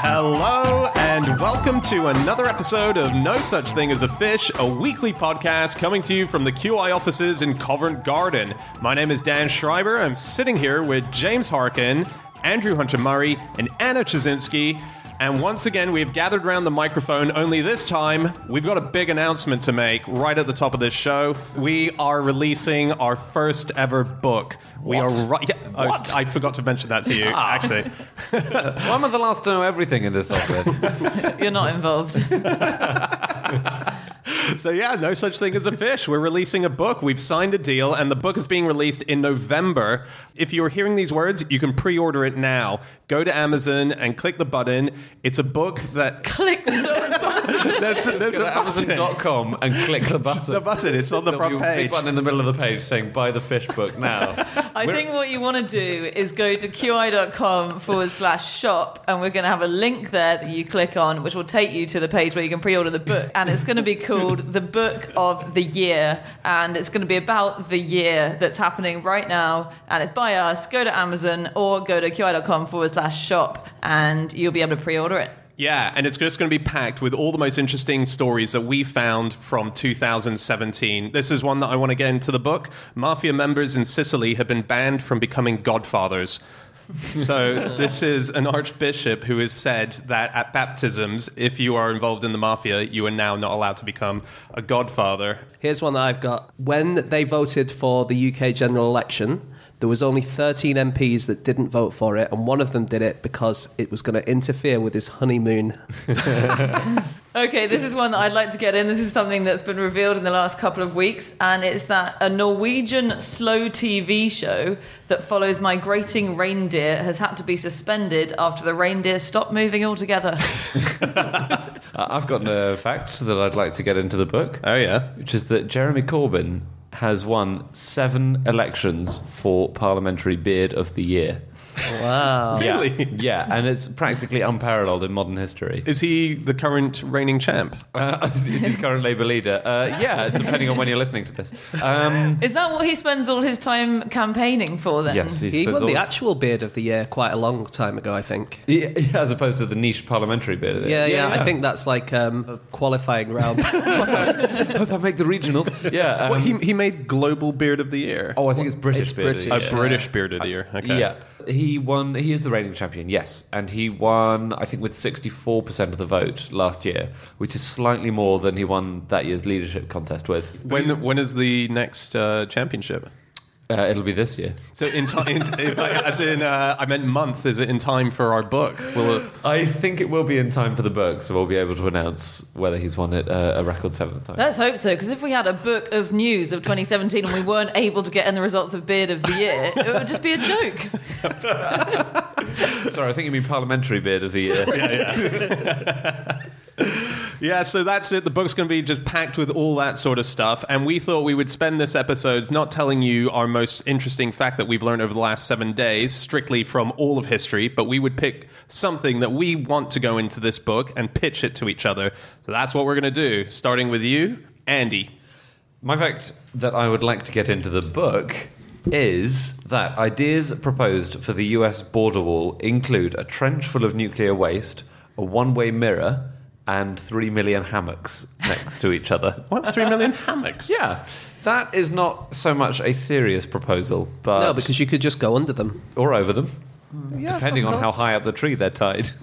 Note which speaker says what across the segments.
Speaker 1: Hello, and welcome to another episode of No Such Thing as a Fish, a weekly podcast coming to you from the QI offices in Covent Garden. My name is Dan Schreiber. I'm sitting here with James Harkin, Andrew Hunter Murray, and Anna Ptaszynski. And once again, we've gathered around the microphone, only this time, we've got a big announcement to make right at the top of this show. We are releasing our first ever book. We are right. Yeah, I, was- I forgot to mention that to you,
Speaker 2: ah. actually. I'm the last to know everything in this office?
Speaker 3: You're not involved.
Speaker 1: So yeah, no such thing as a fish. We're releasing a book. We've signed a deal, and the book is being released in November. If you're hearing these words, you can pre-order it now. Go to Amazon and click the button. It's a book that
Speaker 3: Click the button.
Speaker 1: there's, there's
Speaker 2: Go
Speaker 1: a
Speaker 2: to
Speaker 1: button.
Speaker 2: Amazon.com and click the button.
Speaker 1: The button. It's on the
Speaker 2: There'll be
Speaker 1: front
Speaker 2: a big
Speaker 1: page.
Speaker 2: button in the middle of the page saying "Buy the fish book now."
Speaker 3: I
Speaker 2: We're-
Speaker 3: think what you want to do is go to qi.com forward slash shop, and we're going to have a link there that you click on, which will take you to the page where you can pre order the book. And it's going to be called The Book of the Year. And it's going to be about the year that's happening right now. And it's by us. Go to Amazon or go to qi.com forward slash shop, and you'll be able to pre order it.
Speaker 1: Yeah, and it's just going to be packed with all the most interesting stories that we found from 2017. This is one that I want to get into the book. Mafia members in Sicily have been banned from becoming godfathers. So, this is an archbishop who has said that at baptisms, if you are involved in the mafia, you are now not allowed to become a godfather.
Speaker 4: Here's one that I've got. When they voted for the UK general election, there was only 13 MPs that didn't vote for it, and one of them did it because it was going to interfere with his honeymoon.
Speaker 3: Okay, this is one that I'd like to get in. This is something that's been revealed in the last couple of weeks, and it's that a Norwegian slow TV show that follows migrating reindeer has had to be suspended after the reindeer stopped moving altogether.
Speaker 2: I've got a fact that I'd like to get into the book,
Speaker 1: Oh, yeah.
Speaker 2: which is that Jeremy Corbyn has won seven elections for Parliamentary Beard of the Year.
Speaker 4: Wow.
Speaker 1: Really?
Speaker 2: Yeah, yeah, and it's practically unparalleled in modern history.
Speaker 1: Is he the current reigning champ?
Speaker 2: Uh, is he the current Labour leader? Uh, yeah, depending on when you're listening to this. Um,
Speaker 3: is that what he spends all his time campaigning for then?
Speaker 2: yes,
Speaker 4: He
Speaker 2: spends
Speaker 4: won the actual beard of the year quite a long time ago, I think.
Speaker 2: Yeah, as opposed to the niche parliamentary Beard of the
Speaker 4: Yeah,
Speaker 2: Year.
Speaker 4: yeah, I think that's like um, a qualifying round.
Speaker 2: Hope I make the regionals. Yeah. um,
Speaker 1: Well, he, he made Global Beard of the Year.
Speaker 2: oh, I think it's British
Speaker 4: It's
Speaker 2: Beard of the
Speaker 4: British.
Speaker 1: a
Speaker 2: Year.
Speaker 1: British Beard of the Year. Okay.
Speaker 2: Yeah. He won. He is the reigning champion, yes, and he won. I think with sixty-four percent of the vote last year, which is slightly more than he won that year's leadership contest with.
Speaker 1: When when is the next uh, championship?
Speaker 2: Uh, it'll be this year.
Speaker 1: So in time, as in, uh, I meant month. Is it in time for our book? Will it?
Speaker 2: I think it will be in time for the book, so we'll be able to announce whether he's won it uh, a record seventh time.
Speaker 3: Let's hope so, because if we had a book of news of 2017 and we weren't able to get in the results of Beard of the Year, it would just be a joke.
Speaker 2: Sorry, I think you mean parliamentary beard of the year.
Speaker 1: Yeah, so that's it. The book's going to be just packed with all that sort of stuff. And we thought we would spend this episode not telling you our most interesting fact that we've learned over the last seven days, strictly from all of history, but we would pick something that we want to go into this book and pitch it to each other. So that's what we're going to do, starting with you, Andy.
Speaker 2: My fact that I would like to get into the book is that ideas proposed for the US border wall include a trench full of nuclear waste, a one way mirror, and three million hammocks next to each other.
Speaker 1: What? Three million hammocks?
Speaker 2: Yeah, that is not so much a serious proposal, but
Speaker 4: no, because you could just go under them.
Speaker 2: or over them, depending on how high up the tree they're tied.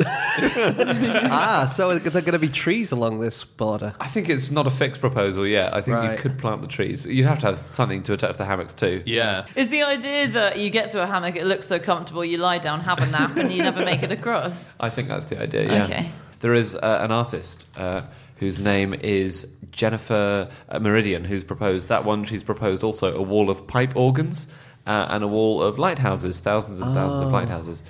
Speaker 4: ah, so there are going to be trees along this border.
Speaker 2: I think it's not a fixed proposal yet. I think you
Speaker 4: Right.
Speaker 2: could plant the trees. You'd have to have something to attach the hammocks to.
Speaker 1: Yeah.
Speaker 3: Is the idea that you get to a hammock, it looks so comfortable, you lie down, have a nap, and you never make it across?
Speaker 2: I think that's the idea. Yeah.
Speaker 3: Okay.
Speaker 2: There is uh, an artist uh, whose name is Jennifer uh, Meridian, who's proposed that one. She's proposed also a wall of pipe organs uh, and a wall of lighthouses, thousands and thousands of lighthouses.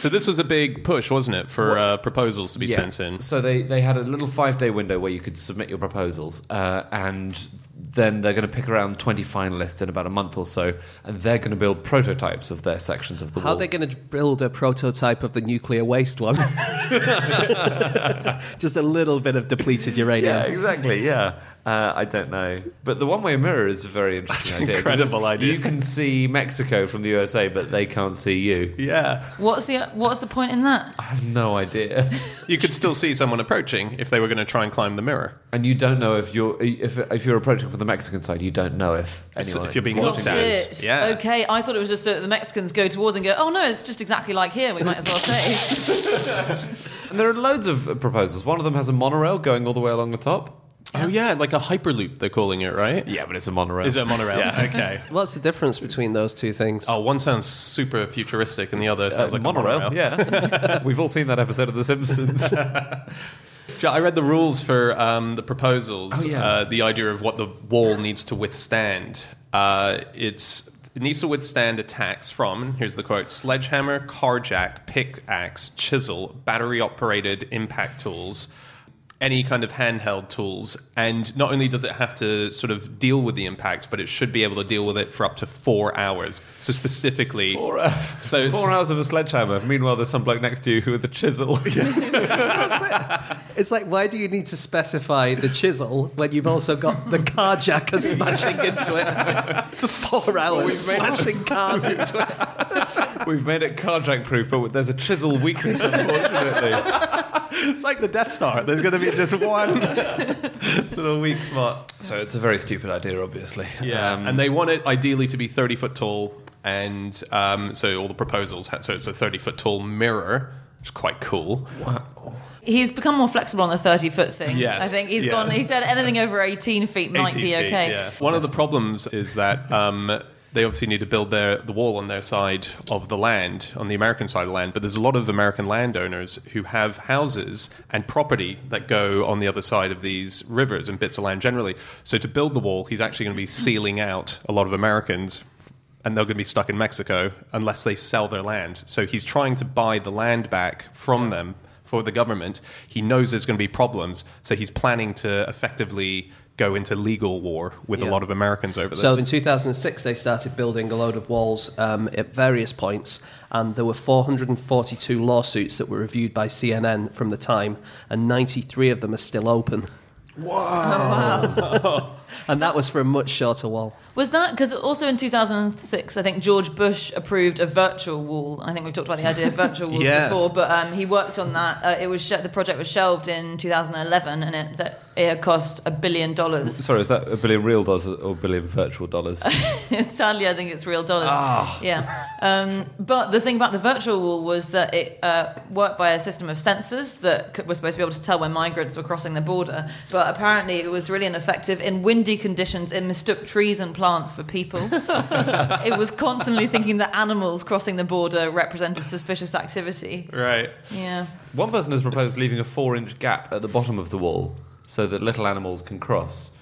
Speaker 1: So this was a big push, wasn't it, for uh, proposals to be sent in?
Speaker 2: So they, they had a little five day window where you could submit your proposals, uh, and then they're going to pick around 20 finalists in about a month or so, and they're going to build prototypes of their sections of the world.
Speaker 4: How
Speaker 2: wall.
Speaker 4: are they going to build a prototype of the nuclear waste one? Just a little bit of depleted uranium.
Speaker 2: Yeah, exactly. Yeah, Uh, I don't know, but the one-way mirror is a very interesting
Speaker 1: That's
Speaker 2: idea. 'cause
Speaker 1: incredible idea.
Speaker 2: You can see Mexico from the USA, but they can't see you.
Speaker 1: Yeah.
Speaker 3: What's the what's the point in that?
Speaker 2: I have no idea,
Speaker 1: You could still see someone approaching if they were going to try and climb the mirror.
Speaker 2: and you don't know if you're if if you're approaching from the Mexican side, you don't know if
Speaker 1: So
Speaker 2: anyone
Speaker 1: if you're being
Speaker 2: is
Speaker 1: looked
Speaker 2: watching.
Speaker 1: at.
Speaker 3: Shit.
Speaker 1: Yeah.
Speaker 3: Okay, I thought it was just that the Mexicans go towards and go, oh no, it's just exactly like here. We might as well say.
Speaker 2: And there are loads of uh, proposals. One of them has a monorail going all the way along the top.
Speaker 1: Oh yeah, like a hyperloop they're calling it, right?
Speaker 2: Yeah, but it's a monorail.
Speaker 1: Is it a monorail? yeah. Okay.
Speaker 4: What's the difference between those two things?
Speaker 1: Oh, one sounds super futuristic and the other
Speaker 2: Uh,
Speaker 1: sounds like
Speaker 2: monorail?
Speaker 1: a monorail.
Speaker 2: Yeah, we've all seen that episode of The Simpsons.
Speaker 1: I read the rules for um, the proposals.
Speaker 2: Oh, yeah.
Speaker 1: uh, the idea of what the wall needs to withstand. Uh, it's it needs to withstand attacks from. Here's the quote: sledgehammer, carjack, pickaxe, chisel, battery-operated impact tools. Any kind of handheld tools, and not only does it have to sort of deal with the impact, but it should be able to deal with it for up to four hours. So specifically,
Speaker 2: Four hours.
Speaker 1: So it's-
Speaker 2: Four hours of a sledgehammer. Meanwhile, there's some bloke next to you with a chisel.
Speaker 4: It's like, why do you need to specify the chisel when you've also got the carjacker smashing into it for four hours,
Speaker 2: we've made-
Speaker 4: smashing cars into it?
Speaker 2: We've made it carjack proof, but there's a chisel weakness, unfortunately.
Speaker 1: it's like the Death Star. There's going to be just one little weak spot.
Speaker 2: so it's a very stupid idea, obviously.
Speaker 1: Yeah,
Speaker 2: Um,
Speaker 1: and they want it ideally to be 30 foot tall, and um, so all the proposals had so it's a 30 foot tall mirror, which is quite cool.
Speaker 3: He's become more flexible on the 30 foot thing.
Speaker 1: Yes,
Speaker 3: I think he's
Speaker 1: yeah.
Speaker 3: gone, he said anything over 18 feet might
Speaker 1: 80
Speaker 3: be
Speaker 1: feet,
Speaker 3: okay.
Speaker 1: yeah. One of the problems is that um, they obviously need to build their the wall on their side of the land, on the American side of the land. But there's a lot of American landowners who have houses and property that go on the other side of these rivers and bits of land generally. So to build the wall, he's actually going to be sealing out a lot of Americans. And they're going to be stuck in Mexico unless they sell their land. So he's trying to buy the land back from them for the government. He knows there's going to be problems, so he's planning to effectively go into legal war with a lot of Americans over this.
Speaker 4: So in 2006, they started building a load of walls um, at various points, and there were 442 lawsuits that were reviewed by CNN from the time, and 93 of them are still open.
Speaker 3: Oh,
Speaker 4: And that was for a much shorter wall.
Speaker 3: Was that because also in 2006, I think George Bush approved a virtual wall. I think we've talked about the idea of virtual walls
Speaker 1: Yes.
Speaker 3: before, but um, he worked on that. Uh, it was sh- the project was shelved in 2011, and it that it had cost a billion dollars.
Speaker 2: Sorry, is that a billion real dollars or a billion virtual dollars?
Speaker 3: Sadly, I think it's real dollars.
Speaker 2: Ah.
Speaker 3: Yeah. Um, but the thing about the virtual wall was that it uh, worked by a system of sensors that could, were supposed to be able to tell when migrants were crossing the border. But apparently, it was really ineffective in windy conditions. It mistook trees and plants for people. it was constantly thinking that animals crossing the border represented suspicious activity.
Speaker 1: right.
Speaker 3: Yeah.
Speaker 2: One person has proposed leaving a four-inch gap at the bottom of the wall so that little animals can cross.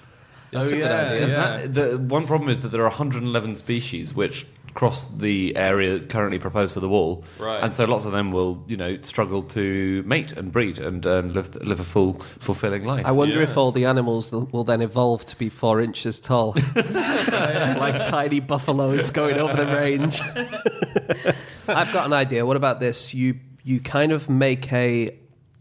Speaker 1: That's
Speaker 4: a oh, good idea.
Speaker 2: Isn't that- the one problem is that there are 111 species which cross the area currently proposed for the wall,
Speaker 1: Right.
Speaker 2: and so lots of them will, you know, struggle to mate and breed and uh, live live a full, fulfilling life.
Speaker 4: I wonder
Speaker 1: Yeah.
Speaker 4: if all the animals will will then evolve to be four inches tall, like tiny buffaloes going over the range. I've got an idea. What about this? You you kind of make a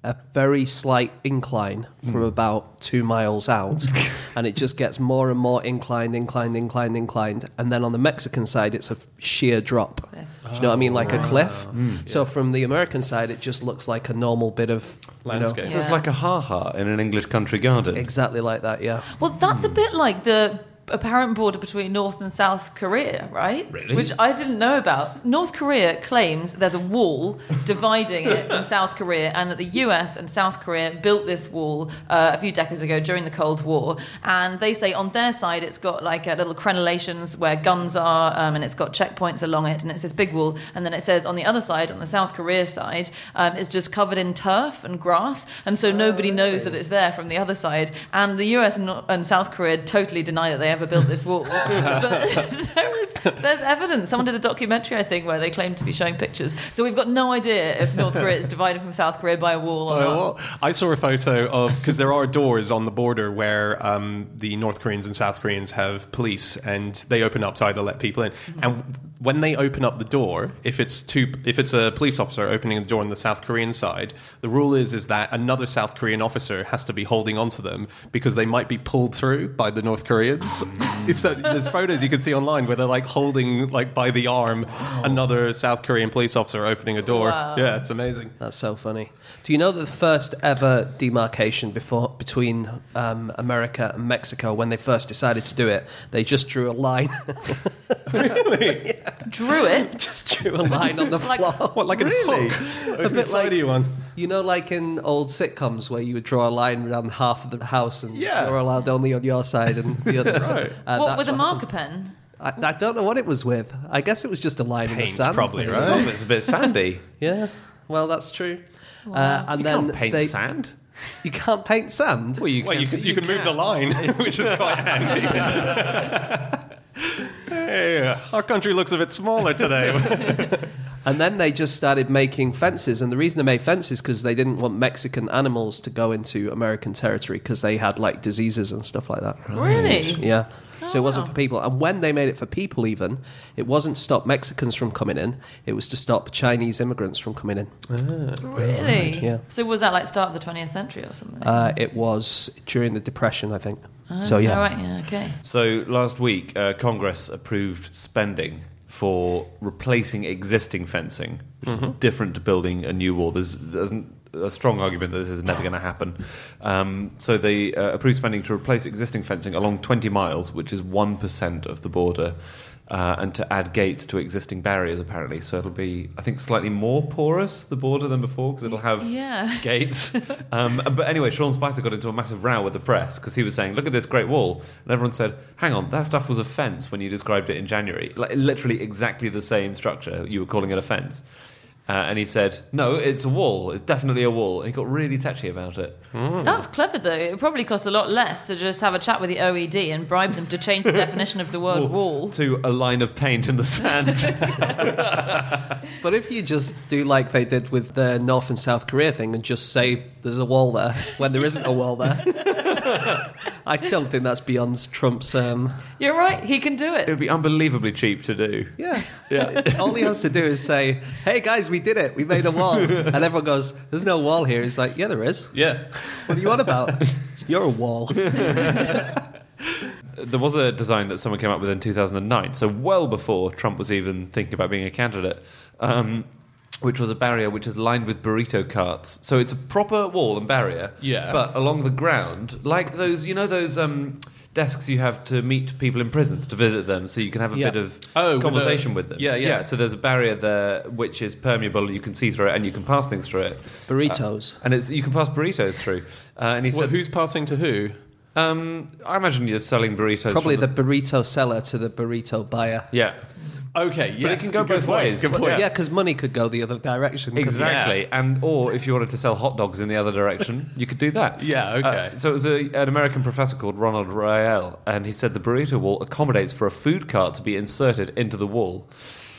Speaker 4: a very slight incline from hmm. about two miles out, and it just gets more and more inclined, inclined, inclined, inclined, and then on the Mexican side, it's a sheer drop. Do you know what I mean? Like a ah. cliff. Hmm. So from the American side, it just looks like a normal bit of you know,
Speaker 1: Landscape.
Speaker 2: so it's like a ha-ha in an English country garden.
Speaker 4: Exactly like that, yeah.
Speaker 3: Well, that's a hmm. bit like the apparent border between North and South Korea, right?
Speaker 2: Really?
Speaker 3: Which I didn't know about. North Korea claims there's a wall dividing it from South Korea, and that the US and South Korea built this wall uh, a few decades ago during the Cold War. And they say on their side it's got like uh, little crenellations where guns are, um, and it's got checkpoints along it, and it's this big wall. And then it says on the other side, on the South Korea side, um, it's just covered in turf and grass, and so nobody knows that it's there from the other side. And the US and, and South Korea totally deny that they ever built this wall. but there is, there's evidence. Someone did a documentary, I think, where they claim to be showing pictures. So we've got no idea if North Korea is divided from South Korea by a wall or
Speaker 1: Oh,
Speaker 3: not.
Speaker 1: well, I saw a photo of because there are doors on the border where um, the North Koreans and South Koreans have police, and they open up to either let people in. And when they open up the door, if it's two, if it's a police officer opening the door on the South Korean side, the rule is is that another South Korean officer has to be holding onto them because they might be pulled through by the North Koreans. it's, uh, there's photos you can see online where they're like holding like by the arm another South Korean police officer opening a door.
Speaker 3: Wow.
Speaker 1: Yeah, it's amazing.
Speaker 4: That's so funny. Do you know that the first ever demarcation before between um, America and Mexico, when they first decided to do it, they just drew a line,
Speaker 3: Drew it.
Speaker 4: just drew a line on the
Speaker 3: Like-
Speaker 4: floor.
Speaker 1: What like a hook? A,
Speaker 4: bit like-
Speaker 1: one.
Speaker 4: You know, like in old sitcoms where you would draw a line around half of the house and
Speaker 1: Yeah.
Speaker 4: you're allowed only on your side and the other
Speaker 1: Right.
Speaker 4: Uh,
Speaker 3: what
Speaker 4: that's
Speaker 3: with a
Speaker 4: what-
Speaker 3: marker pen?
Speaker 4: I, I don't know what it was with. I guess it was just a line in the sand.
Speaker 1: probably,
Speaker 4: maybe.
Speaker 1: right?
Speaker 2: Some it's a bit sandy.
Speaker 4: Yeah. Well, that's true. Uh, and
Speaker 2: You
Speaker 4: then
Speaker 2: can't paint
Speaker 4: they,
Speaker 2: sand.
Speaker 4: You can't paint sand.
Speaker 2: Well, you
Speaker 1: Well, you can, you can move the line, which is quite handy. Hey, our country looks a bit smaller today.
Speaker 4: And then they just started making fences. And the reason they made fences because they didn't want Mexican animals to go into American territory because they had like diseases and stuff like that.
Speaker 3: Really?
Speaker 4: Yeah. So it wasn't
Speaker 3: Oh.
Speaker 4: for people. And when they made it for people, even, it wasn't to stop Mexicans from coming in, it was to stop Chinese immigrants from coming in.
Speaker 3: Really?
Speaker 4: Yeah.
Speaker 3: So was that like start of the 20th century or something?
Speaker 4: Uh, it was during the Depression, I think. So, yeah.
Speaker 3: All right. Yeah. Okay.
Speaker 2: So last week, uh, Congress approved spending for replacing existing fencing, which is different to building a new wall. There's, there's n- a strong argument that this is never going to happen. Um, so they uh, approved spending to replace existing fencing along 20 miles, which is 1% of the border. Uh, and to add gates to existing barriers, apparently. So it'll be, I think, slightly more porous, the border, than before, because it'll have
Speaker 3: Yeah.
Speaker 2: gates. Um, but anyway, Sean Spicer got into a massive row with the press because he was saying, "Look at this great wall," and everyone said, "Hang on, that stuff was a fence when you described it in January. Like literally exactly the same structure. You were calling it a fence." Uh, and he said, "No, it's a wall. It's definitely a wall." And he got really touchy about it.
Speaker 3: That's clever though. It probably cost a lot less to just have a chat with the OED and bribe them to change the definition of the word wall.
Speaker 2: to a line of paint in the sand.
Speaker 4: But if you just do like they did with the North and South Korea thing and just say there's a wall there when there isn't a wall there, I don't think that's beyond Trump's. Um,
Speaker 3: You're right. He can do
Speaker 2: it
Speaker 3: it.
Speaker 2: would be unbelievably cheap to do.
Speaker 4: yeah.
Speaker 2: Yeah.
Speaker 4: All he has to do is say, hey guys, we did it. We made a wall. And everyone goes, there's no wall here. He's like, yeah, there is.
Speaker 1: yeah.
Speaker 4: What are you on about? You're a wall.
Speaker 2: There was a design that someone came up with in 2009, so well before Trump was even thinking about being a candidate, um, which was a barrier which is lined with burrito carts. So it's a proper wall and barrier,
Speaker 1: Yeah.
Speaker 2: but along the ground, like those, you know, those um, desks you have to meet people in prisons to visit them, so you can have a
Speaker 4: Yeah.
Speaker 2: bit of
Speaker 1: Oh, with
Speaker 2: conversation
Speaker 1: the-
Speaker 2: with them.
Speaker 1: yeah, yeah.
Speaker 2: So there's a barrier there which is permeable, you can see through it, and you can pass things through it.
Speaker 4: Burritos.
Speaker 2: And it's you can pass burritos through. Uh, and he
Speaker 1: Well,
Speaker 2: said,
Speaker 1: who's passing to who?
Speaker 2: um, "I imagine you're selling burritos."
Speaker 4: Probably
Speaker 2: from
Speaker 4: the burrito seller to the burrito buyer.
Speaker 2: yeah.
Speaker 1: Okay, yes.
Speaker 2: But it can go
Speaker 1: good
Speaker 2: both
Speaker 1: point,
Speaker 2: ways.
Speaker 1: Good point.
Speaker 4: Yeah, because money could go the other direction. couldn't it?
Speaker 2: Exactly, and or if you wanted to sell hot dogs in the other direction, you could do that.
Speaker 1: Yeah, okay.
Speaker 2: Uh, so it was a, an American professor called Ronald Rael, and he said the burrito wall accommodates for a food cart to be inserted into the wall.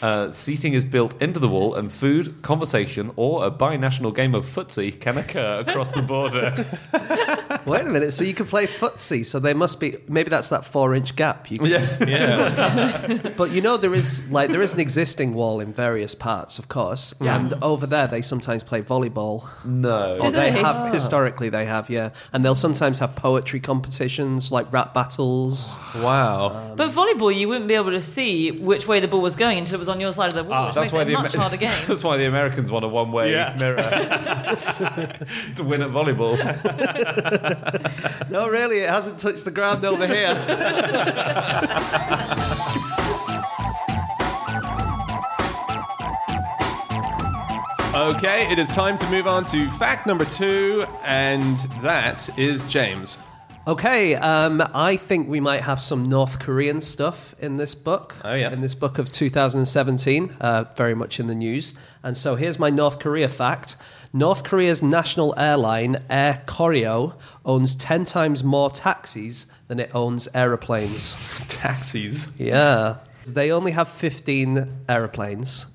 Speaker 2: Uh, seating is built into the wall, and food, conversation, or a binational game of footsie can occur across the border.
Speaker 4: Wait a minute. So you can play footsie. So there must be maybe that's that four-inch gap. You can,
Speaker 2: yeah,
Speaker 1: Yeah.
Speaker 4: But you know there is like there is an existing wall in various parts, of course. And over there they sometimes play volleyball.
Speaker 2: no.
Speaker 4: Or they
Speaker 3: they?
Speaker 4: have historically they have, yeah. And they'll sometimes have poetry competitions like rap battles.
Speaker 1: wow.
Speaker 3: But volleyball, you wouldn't be able to see which way the ball was going until it was on your side of the wall, ah, which makes it a
Speaker 2: the
Speaker 3: much
Speaker 2: Amer-
Speaker 3: harder game.
Speaker 2: That's why the Americans want a one-way
Speaker 1: Yeah.
Speaker 2: mirror to win at volleyball.
Speaker 4: No, really, it hasn't touched the ground over here.
Speaker 1: Okay, it is time to move on to fact number two, and that is James.
Speaker 4: Okay, um, I think we might have some North Korean stuff in this book.
Speaker 1: Oh, yeah.
Speaker 4: In this book of 2017, uh, very much in the news. And so here's my North Korea fact North Korea's national airline, Air Koryo, owns 10 times more taxis than it owns aeroplanes.
Speaker 1: Taxis.
Speaker 4: Yeah. They only have 15 aeroplanes.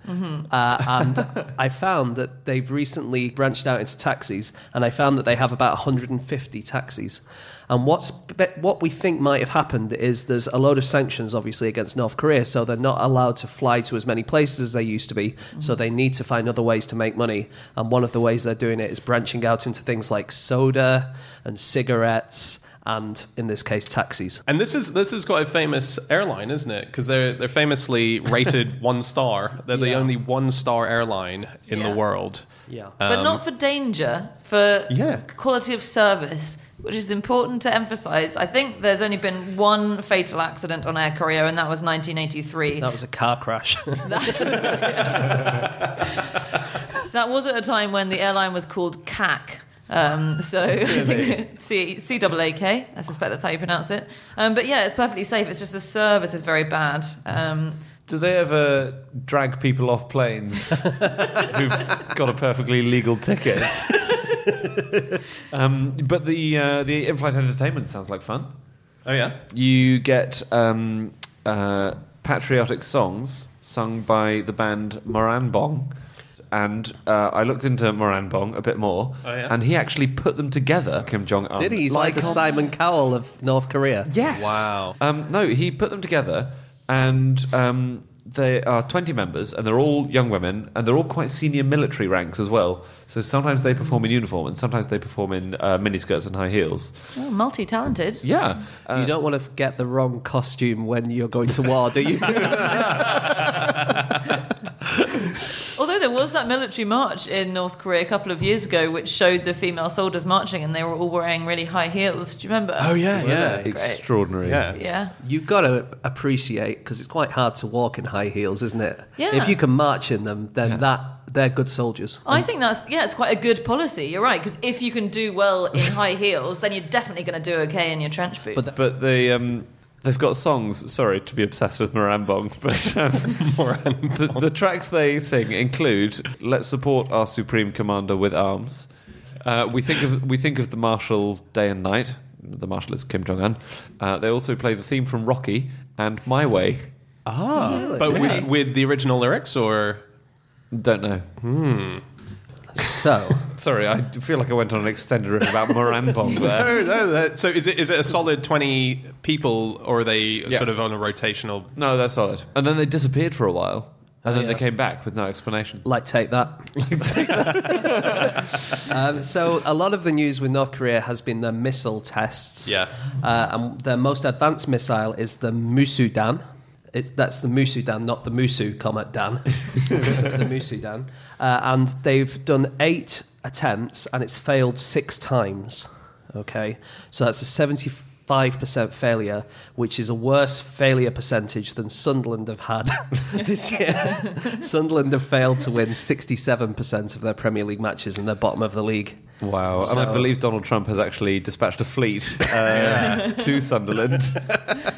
Speaker 4: Uh, and I found that they've recently branched out into taxis, and I found that they have about 150 taxis. And what's what we think might have happened is there's a load of sanctions, obviously, against North Korea, so they're not allowed to fly to as many places as they used to be. So they need to find other ways to make money. And one of the ways they're doing it is branching out into things like soda and cigarettes, and in this case, taxis.
Speaker 1: And this is this is quite a famous airline, isn't it? Because they're they're famously rated one star. They're the only one star airline in the world.
Speaker 4: Yeah.
Speaker 3: Um, but not for danger, for
Speaker 1: Yeah.
Speaker 3: quality of service, which is important to emphasize. I think there's only been one fatal accident on Air Koryo, and that was 1983.
Speaker 4: That was a car crash.
Speaker 3: That was at a time when the airline was called CAC. Um, so C C double A K. I suspect that's how you pronounce it. Um, but yeah, it's perfectly safe. It's just the service is very bad. Um,
Speaker 2: Do they ever drag people off planes who've got a perfectly legal ticket? um, but the uh, the in-flight entertainment sounds like fun.
Speaker 1: Oh yeah.
Speaker 2: You get um, uh, patriotic songs sung by the band Moranbong. And uh, I looked into Moranbong a bit more,
Speaker 1: Oh, yeah?
Speaker 2: and he actually put them together, Kim Jong Un.
Speaker 4: Did he? He's like, the
Speaker 2: on-
Speaker 4: Simon Cowell of North Korea.
Speaker 2: Yes.
Speaker 1: Wow.
Speaker 2: Um, no, he put them together, and um, they are 20 members, and they're all young women, and they're all quite senior military ranks as well. So sometimes they perform in uniform, and sometimes they perform in uh, miniskirts and high heels.
Speaker 3: oh, multi-talented.
Speaker 2: Yeah. Uh,
Speaker 4: you don't want to get the wrong costume when you're going to war, do you?
Speaker 3: Although there was that military march in North Korea a couple of years ago, which showed the female soldiers marching, and they were all wearing really high heels. Do you remember?
Speaker 1: Oh yeah, yeah.
Speaker 3: That's
Speaker 2: extraordinary.
Speaker 1: Yeah.
Speaker 3: Yeah.
Speaker 4: You've got to appreciate because it's quite hard to walk in high heels, isn't it?
Speaker 3: Yeah.
Speaker 4: If you can march in them, then that they're good soldiers.
Speaker 3: I think that's yeah, it's quite a good policy. You're right because if you can do well in high heels, then you're definitely going to do okay in your trench boots.
Speaker 4: But
Speaker 2: But they um, they've got songs. Sorry to be obsessed with Moranbong, but um, the, the tracks they sing include "Let's support our supreme commander with arms." Uh, we think of we think of the marshal day and night. The marshal is Kim Jong Un. Uh, they also play the theme from Rocky and "My Way."
Speaker 1: Ah, but with, with the original lyrics or
Speaker 2: Don't know.
Speaker 4: So
Speaker 2: Sorry, I feel like I went on an extended riff about Moranbong there.
Speaker 1: no, no. That, so is it is it a solid twenty people or are they
Speaker 2: Yeah.
Speaker 1: sort of on a rotational?
Speaker 2: No, they're solid. And then they disappeared for a while, and then
Speaker 4: yeah.
Speaker 2: they came back with no explanation.
Speaker 4: like take that. um, so a lot of the news with North Korea has been the missile tests.
Speaker 1: Yeah.
Speaker 4: Uh, and their most advanced missile is the Musudan. It's, that's the Musudan, not the Musu, comma Dan. It's the Musudan. Uh, and they've done eight attempts and it's failed six times. Okay. So that's a 75% failure, which is a worse failure percentage than Sunderland have had this year. Sunderland have failed to win 67% of their Premier League matches and they're bottom of the league.
Speaker 2: Wow. and I believe Donald Trump has actually dispatched a fleet uh, to Sunderland.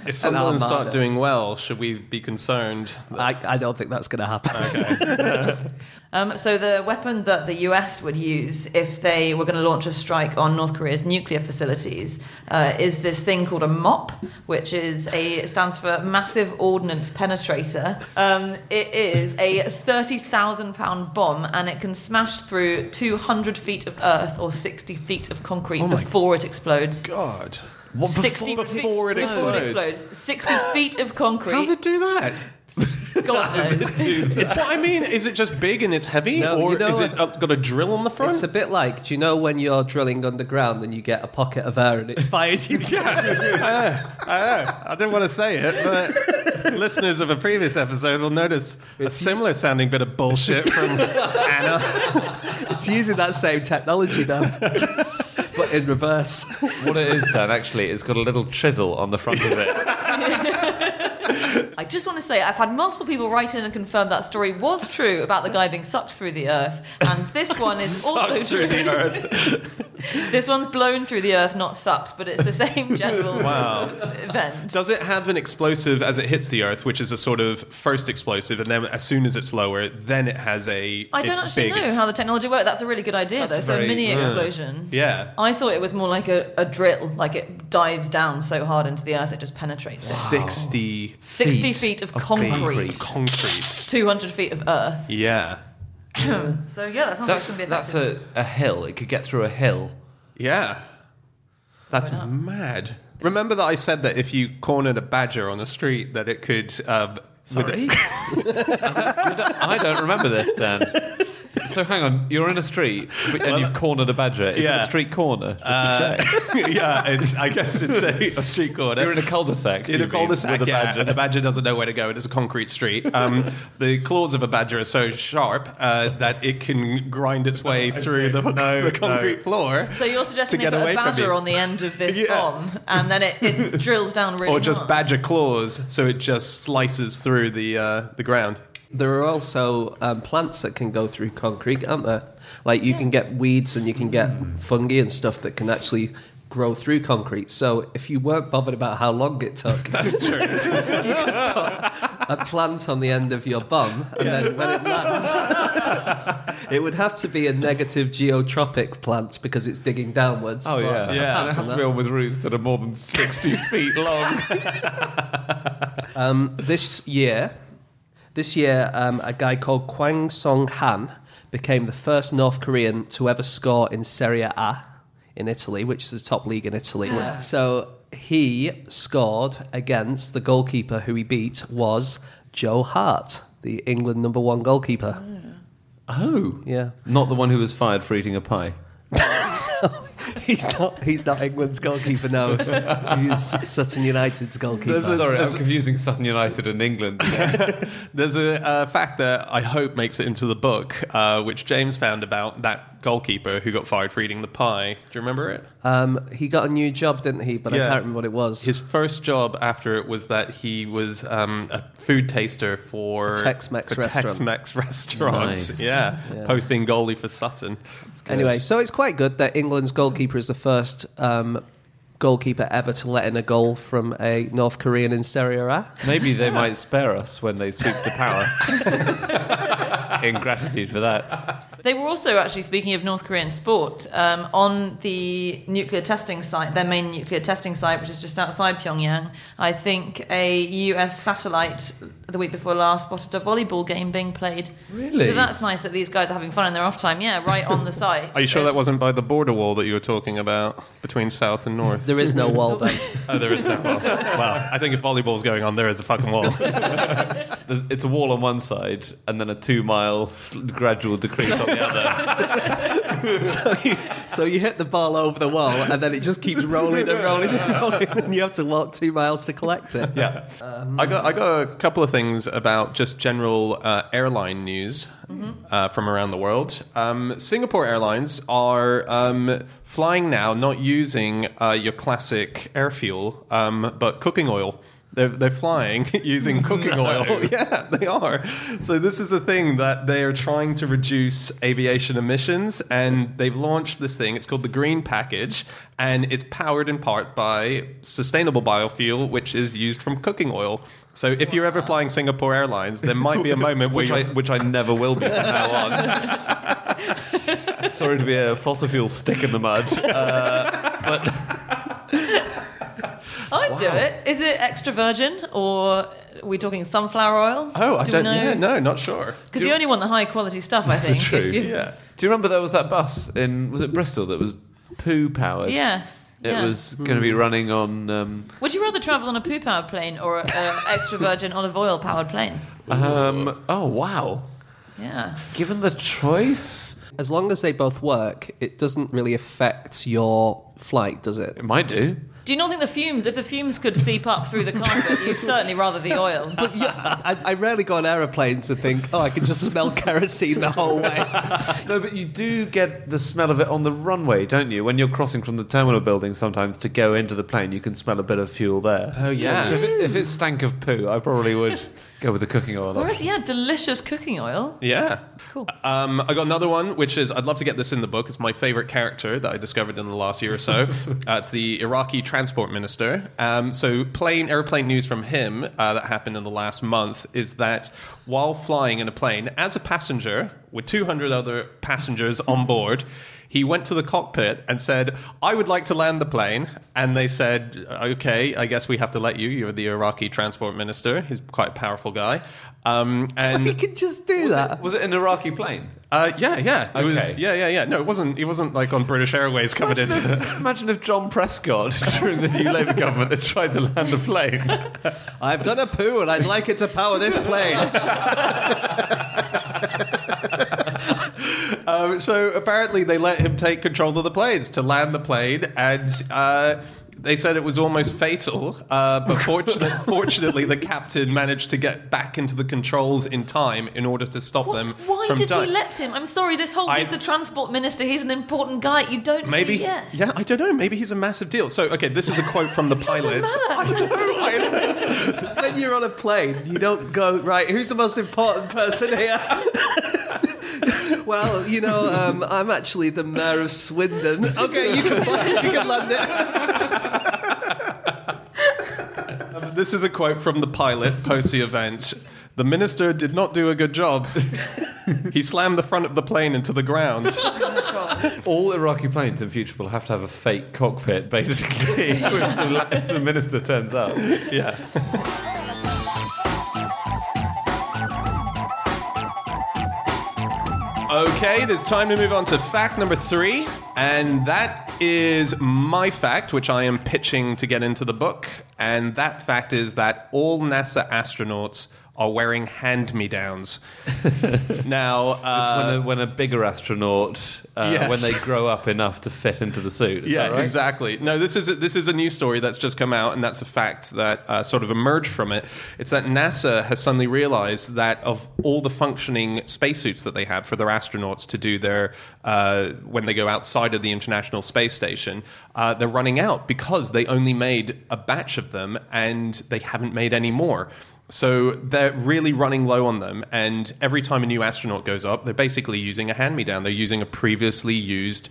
Speaker 1: If Sunderland start doing well, should we be concerned?
Speaker 4: I, I don't think that's going to happen.
Speaker 3: Um, so the weapon that the US would use if they were going to launch a strike on North Korea's nuclear facilities uh, is this thing called a MOP, which is a stands for Massive Ordnance Penetrator. Um, it is a thirty thousand pound bomb, and it can smash through two hundred feet of earth or sixty feet of concrete
Speaker 1: Oh
Speaker 3: before it explodes.
Speaker 1: God,
Speaker 2: What,
Speaker 3: 60
Speaker 1: before-
Speaker 3: feet-
Speaker 1: before it
Speaker 3: before it
Speaker 1: explodes?
Speaker 3: explodes. 60 feet of concrete.
Speaker 1: How does it do that?
Speaker 3: God.
Speaker 1: It's what I mean. Is it just big and it's heavy,
Speaker 4: No,
Speaker 1: or
Speaker 4: you know
Speaker 1: is it uh, got a drill on the front?
Speaker 4: It's a bit like, do you know when you're drilling underground and you get a pocket of air and it fires you?
Speaker 1: I know. I know. I didn't want to say it, but listeners of a previous episode will notice a similar sounding bit of bullshit from Anna.
Speaker 4: It's using that same technology though, but in reverse.
Speaker 2: what it is, Dan, actually, it's got a little chisel on the front of it.
Speaker 3: I just want to say I've had multiple people write in and confirm that story was true about the guy being sucked through the earth, and this one is also true.
Speaker 1: The earth.
Speaker 3: This one's blown through the earth, not sucked, but it's the same general
Speaker 1: Wow.
Speaker 3: event.
Speaker 1: Does it have an explosive as it hits the Earth, which is a sort of first explosive, and then as soon as it's lower, then it has a.
Speaker 3: I don't
Speaker 1: its
Speaker 3: actually
Speaker 1: big
Speaker 3: know how the technology works. That's a really good idea,
Speaker 2: That's
Speaker 3: though. So
Speaker 2: very-
Speaker 3: a mini
Speaker 2: yeah.
Speaker 3: explosion.
Speaker 1: Yeah.
Speaker 3: I thought it was more like a, a drill, like it dives down so hard into the earth it just penetrates. it.
Speaker 1: 60
Speaker 3: 60
Speaker 2: Feet
Speaker 3: feet of
Speaker 2: of
Speaker 3: concrete,
Speaker 2: concrete.
Speaker 1: concrete.
Speaker 3: 200 feet of earth.
Speaker 1: Yeah.
Speaker 3: So yeah, that sounds
Speaker 2: That's
Speaker 3: like it
Speaker 2: that's
Speaker 3: a.
Speaker 2: a, a hill. It could get through a hill.
Speaker 1: Yeah. That's
Speaker 3: Why not?
Speaker 1: mad. Remember that I said that if you cornered a badger on the street, that it could. Um, with
Speaker 2: Sorry, I don't remember this, Dan. So hang on, you're in a street but- and you've cornered a badger. Is it
Speaker 1: Yeah.
Speaker 2: a street corner? Just to
Speaker 1: Uh,
Speaker 2: check.
Speaker 1: yeah, it's, I guess it's a, a street corner.
Speaker 2: You're in a cul-de-sac.
Speaker 1: in a cul-de-sac,
Speaker 2: with a
Speaker 1: yeah,
Speaker 2: badger.
Speaker 1: and the badger doesn't know where to go. It is a concrete street. Um, the claws of a badger are so sharp uh, that it can grind its way through the, the concrete floor.
Speaker 3: So you're suggesting
Speaker 1: to
Speaker 3: they
Speaker 1: get
Speaker 3: put a badger on the end of this
Speaker 1: Yeah.
Speaker 3: bomb, and then it, it drills down really
Speaker 1: Or just
Speaker 3: hard.
Speaker 1: badger claws, so it just slices through the uh, the ground.
Speaker 4: There are also um, plants that can go through concrete, aren't there? Like you can get weeds and you can get fungi and stuff that can actually grow through concrete. So if you weren't bothered about how long it took, you could put a plant on the end of your bum, and then when it lands, it would have to be a negative geotropic plant because it's digging downwards.
Speaker 2: Oh yeah,
Speaker 1: Yeah.
Speaker 4: apart
Speaker 2: And it has to be on with roots that are more than sixty feet long.
Speaker 4: um, this year, this year, um, a guy called Kwang Song Han became the first North Korean to ever score in Serie A in Italy, which is the top league in Italy. So he scored against the goalkeeper who he beat was Joe Hart, the England number one goalkeeper.
Speaker 2: Oh,
Speaker 4: Yeah,
Speaker 2: not the one who was fired for eating a pie.
Speaker 4: he's not. He's not England's goalkeeper now. He's Sutton United's goalkeeper.
Speaker 1: A-
Speaker 2: Sorry, I'm confusing Sutton United and England.
Speaker 1: There's a uh, fact that I hope makes it into the book, uh, which James found about that goalkeeper who got fired for eating the pie. Do you remember it?
Speaker 4: Um, he got a new job, didn't he? But I can't remember what it was.
Speaker 1: His first job after it was that he was um, a food taster for
Speaker 4: A Tex-Mex
Speaker 1: for
Speaker 4: restaurant.
Speaker 1: Tex-Mex restaurant.
Speaker 2: Nice.
Speaker 1: Yeah.
Speaker 4: Yeah.
Speaker 1: post being goalie for Sutton.
Speaker 4: Anyway, so it's quite good that England's goalkeeper is the first um, goalkeeper ever to let in a goal from a North Korean in Serie A.
Speaker 2: Maybe they might spare us when they sweep to power. In gratitude for that.
Speaker 3: They were also actually speaking of North Korean sport um, on the nuclear testing site, their main nuclear testing site, which is just outside Pyongyang. I think a U.S. satellite the week before last spotted a volleyball game being played.
Speaker 2: Really?
Speaker 3: So that's nice that these guys are having fun in their off time. Yeah, right on the site.
Speaker 1: Are you sure that wasn't by the border wall that you were talking about between South and North?
Speaker 4: There is no wall then.
Speaker 1: oh, there is no wall. Well, I think if volleyball's going on, there is a fucking wall.
Speaker 2: It's a wall on one side and then a two mile gradual decrease on the other.
Speaker 4: so, you, so you hit the ball over the wall and then it just keeps rolling and rolling and rolling and you have to walk two miles to collect it.
Speaker 2: Yeah.
Speaker 1: I got I got a couple of things about just general uh, airline news uh, from around the world. Um, Singapore Airlines are um, flying now, not using uh, your classic air fuel, um, but cooking oil. They're, they're flying using cooking oil. Yeah, they are. So this is a thing that they are trying to reduce aviation emissions, and they've launched this thing. It's called the Green Package, and it's powered in part by sustainable biofuel, which is used from cooking oil. So if you're ever flying Singapore Airlines, there might be a moment
Speaker 2: Which I, which I never will be from now on. Sorry to be a fossil fuel stick in the mud. Uh, but
Speaker 3: I'd do it. Is it extra virgin or are we talking sunflower oil?
Speaker 1: Oh, I
Speaker 3: Do we
Speaker 1: don't
Speaker 3: know?
Speaker 1: yeah, no, not sure.
Speaker 3: Because you only want the high quality stuff, I think.
Speaker 2: true,
Speaker 3: if you-
Speaker 1: Yeah.
Speaker 2: do you remember there was that bus in, was it Bristol, that was poo powered?
Speaker 3: Yes.
Speaker 2: It
Speaker 3: yeah.
Speaker 2: was going to be running on. Um,
Speaker 3: Would you rather travel on a poo powered plane or an extra virgin olive oil powered plane?
Speaker 2: um, oh, wow.
Speaker 3: Yeah.
Speaker 2: Given the choice.
Speaker 4: As long as they both work, it doesn't really affect your flight, does it?
Speaker 2: It might do.
Speaker 3: Do you not think the fumes, if the fumes could seep up through the carpet, you'd certainly rather the oil?
Speaker 4: But yeah, I, I rarely go on aeroplanes and think, oh, I can just smell kerosene the whole way.
Speaker 2: No, but you do get the smell of it on the runway, don't you? When you're crossing from the terminal building, sometimes to go into the plane, you can smell a bit of fuel there.
Speaker 1: Oh, yeah.
Speaker 2: So if it, if it stank of poo, I probably would go with the cooking oil.
Speaker 3: Whereas, yeah, delicious cooking oil.
Speaker 1: Yeah.
Speaker 3: Cool.
Speaker 1: Um, I got another one, which is I'd love to get this in the book. It's my favorite character that I discovered in the last year or so. uh, it's the Iraqi transport minister. Um, so, plane airplane news from him uh, that happened in the last month is that while flying in a plane as a passenger with 200 other passengers on board. He went to the cockpit and said, I would like to land the plane. And they said, Okay, I guess we have to let you. You're the Iraqi transport minister. He's quite a powerful guy. Um, and
Speaker 4: he could just do
Speaker 2: was,
Speaker 4: that.
Speaker 2: it, was it an Iraqi plane?
Speaker 1: uh, yeah, yeah, it was.
Speaker 2: Okay.
Speaker 1: Yeah, yeah, yeah. No, it wasn't. It wasn't like on British Airways covered
Speaker 2: Imagine
Speaker 1: into.
Speaker 2: if, imagine if John Prescott, during the new Labour government, had tried to land a plane.
Speaker 4: I've done a poo and I'd like it to power this plane.
Speaker 1: Um, so apparently they let him take control of the planes to land the plane, and uh, they said it was almost fatal. Uh, but fortunately, fortunately, the captain managed to get back into the controls in time in order to stop
Speaker 3: What?
Speaker 1: them
Speaker 3: Why
Speaker 1: from
Speaker 3: did
Speaker 1: dying.
Speaker 3: he let him? I'm sorry, this whole
Speaker 1: I-
Speaker 3: he's the transport minister, he's an important guy. You don't
Speaker 1: Maybe,
Speaker 3: say yes.
Speaker 1: yeah, I don't know. Maybe he's a massive deal. So, okay, this is a quote from the pilot.
Speaker 3: matter.
Speaker 4: when you're on a plane, you don't go, right, who's the most important person here? well, you know, um, I'm actually the mayor of Swindon. Okay, you can, fly, you can land it.
Speaker 1: This is a quote from the pilot post the event. The minister did not do a good job. he slammed the front of the plane into the ground.
Speaker 2: All Iraqi planes in future will have to have a fake cockpit, basically, if, the, if the minister turns up.
Speaker 1: Yeah. Okay, it is time to move on to fact number three, and that is my fact, which I am pitching to get into the book. And that fact is that all NASA astronauts are wearing hand me downs. now, uh,
Speaker 2: when, a, when a bigger astronaut, uh,
Speaker 1: Yes.
Speaker 2: when they grow up enough to fit into the suit.
Speaker 1: Yeah,
Speaker 2: right?
Speaker 1: exactly. No, this is a, this is a new story that's just come out, and that's a fact that uh, sort of emerged from it. It's that NASA has suddenly realized that of all the functioning spacesuits that they have for their astronauts to do their uh, when they go outside of the International Space Station, uh, they're running out because they only made a batch of them, and they haven't made any more. So they're really running low on them, and every time a new astronaut goes up, they're basically using a hand-me-down. They're using a previously used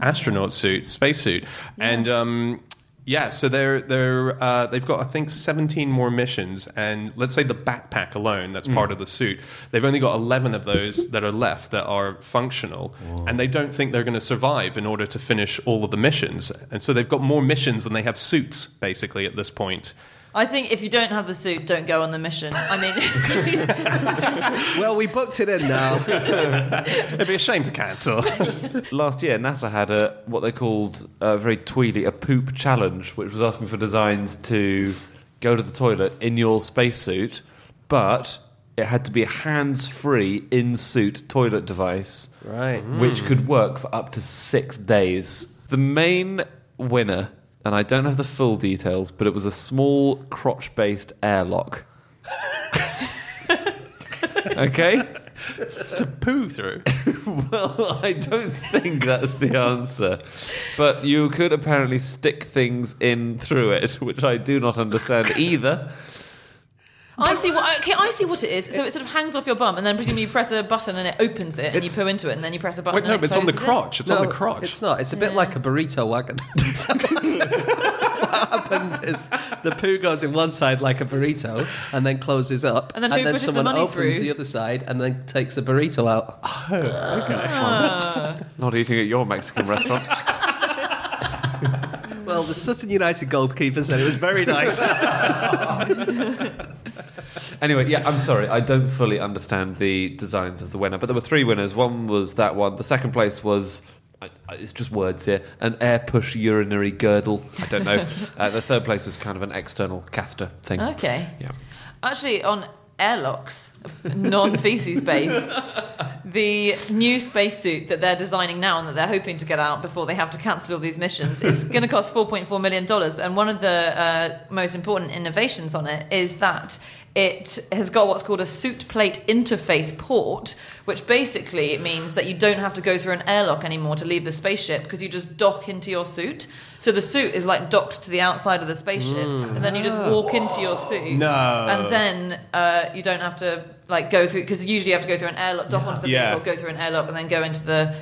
Speaker 1: astronaut suit, spacesuit, and um, yeah, so they're they're uh, they've got I think 17 more missions, and let's say the backpack alone that's part of the suit, they've only got 11 of those that are left that are functional, and they don't think they're going to survive in order to finish all of the missions, and so they've got more missions than they have suits basically at this point.
Speaker 3: I think if you don't have the suit, don't go on the mission. I mean,
Speaker 4: Well, we booked it in now.
Speaker 1: It'd be a shame to cancel.
Speaker 2: Last year, NASA had a what they called uh, very tweedy a poop challenge, which was asking for designs to go to the toilet in your spacesuit, but it had to be a hands-free in-suit toilet device,
Speaker 4: Right.
Speaker 2: which could work for up to six days. The main winner, and I don't have the full details, but it was a small crotch-based airlock. okay.
Speaker 1: to poo through.
Speaker 2: Well, I don't think that's the answer. But you could apparently stick things in through it, which I do not understand either.
Speaker 3: I see what okay, I see what it is. So it sort of hangs off your bum, and then presumably you press a button and it opens it, and
Speaker 1: It's-
Speaker 3: you poo into it, and then you press a button.
Speaker 1: Wait, no,
Speaker 3: and
Speaker 1: but it's on the
Speaker 3: closes it.
Speaker 1: crotch. It's on the crotch.
Speaker 4: It's not. It's a bit like a burrito wagon. what happens is the poo goes in one side like a burrito and then closes up.
Speaker 3: And then who pushes the
Speaker 4: someone
Speaker 3: money
Speaker 4: opens
Speaker 3: through?
Speaker 4: the other side and then takes a burrito out. Oh, okay. Ah.
Speaker 2: Not eating at your Mexican restaurant.
Speaker 4: Well, the Sutton United goalkeeper said it was very nice.
Speaker 2: Anyway, yeah, I'm sorry. I don't fully understand the designs of the winner, but there were three winners. One was that one. The second place was. I- I- It's just words here. An air push urinary girdle. I don't know. uh, the third place was kind of an external catheter thing.
Speaker 3: Okay.
Speaker 2: Yeah.
Speaker 3: Actually, on airlocks, non feces based, the new spacesuit that they're designing now and that they're hoping to get out before they have to cancel all these missions is going to cost 4.4 million dollars. And one of the uh, most important innovations on it is that it has got what's called a suit plate interface port, which basically means that you don't have to go through an airlock anymore to leave the spaceship because you just dock into your suit. So the suit is like docked to the outside of the spaceship, and then you just walk into your suit.
Speaker 1: No.
Speaker 3: And then uh, you don't have to like go through because usually you have to go through an airlock, dock onto the
Speaker 1: Yeah.
Speaker 3: vehicle, go through an airlock, and then go into the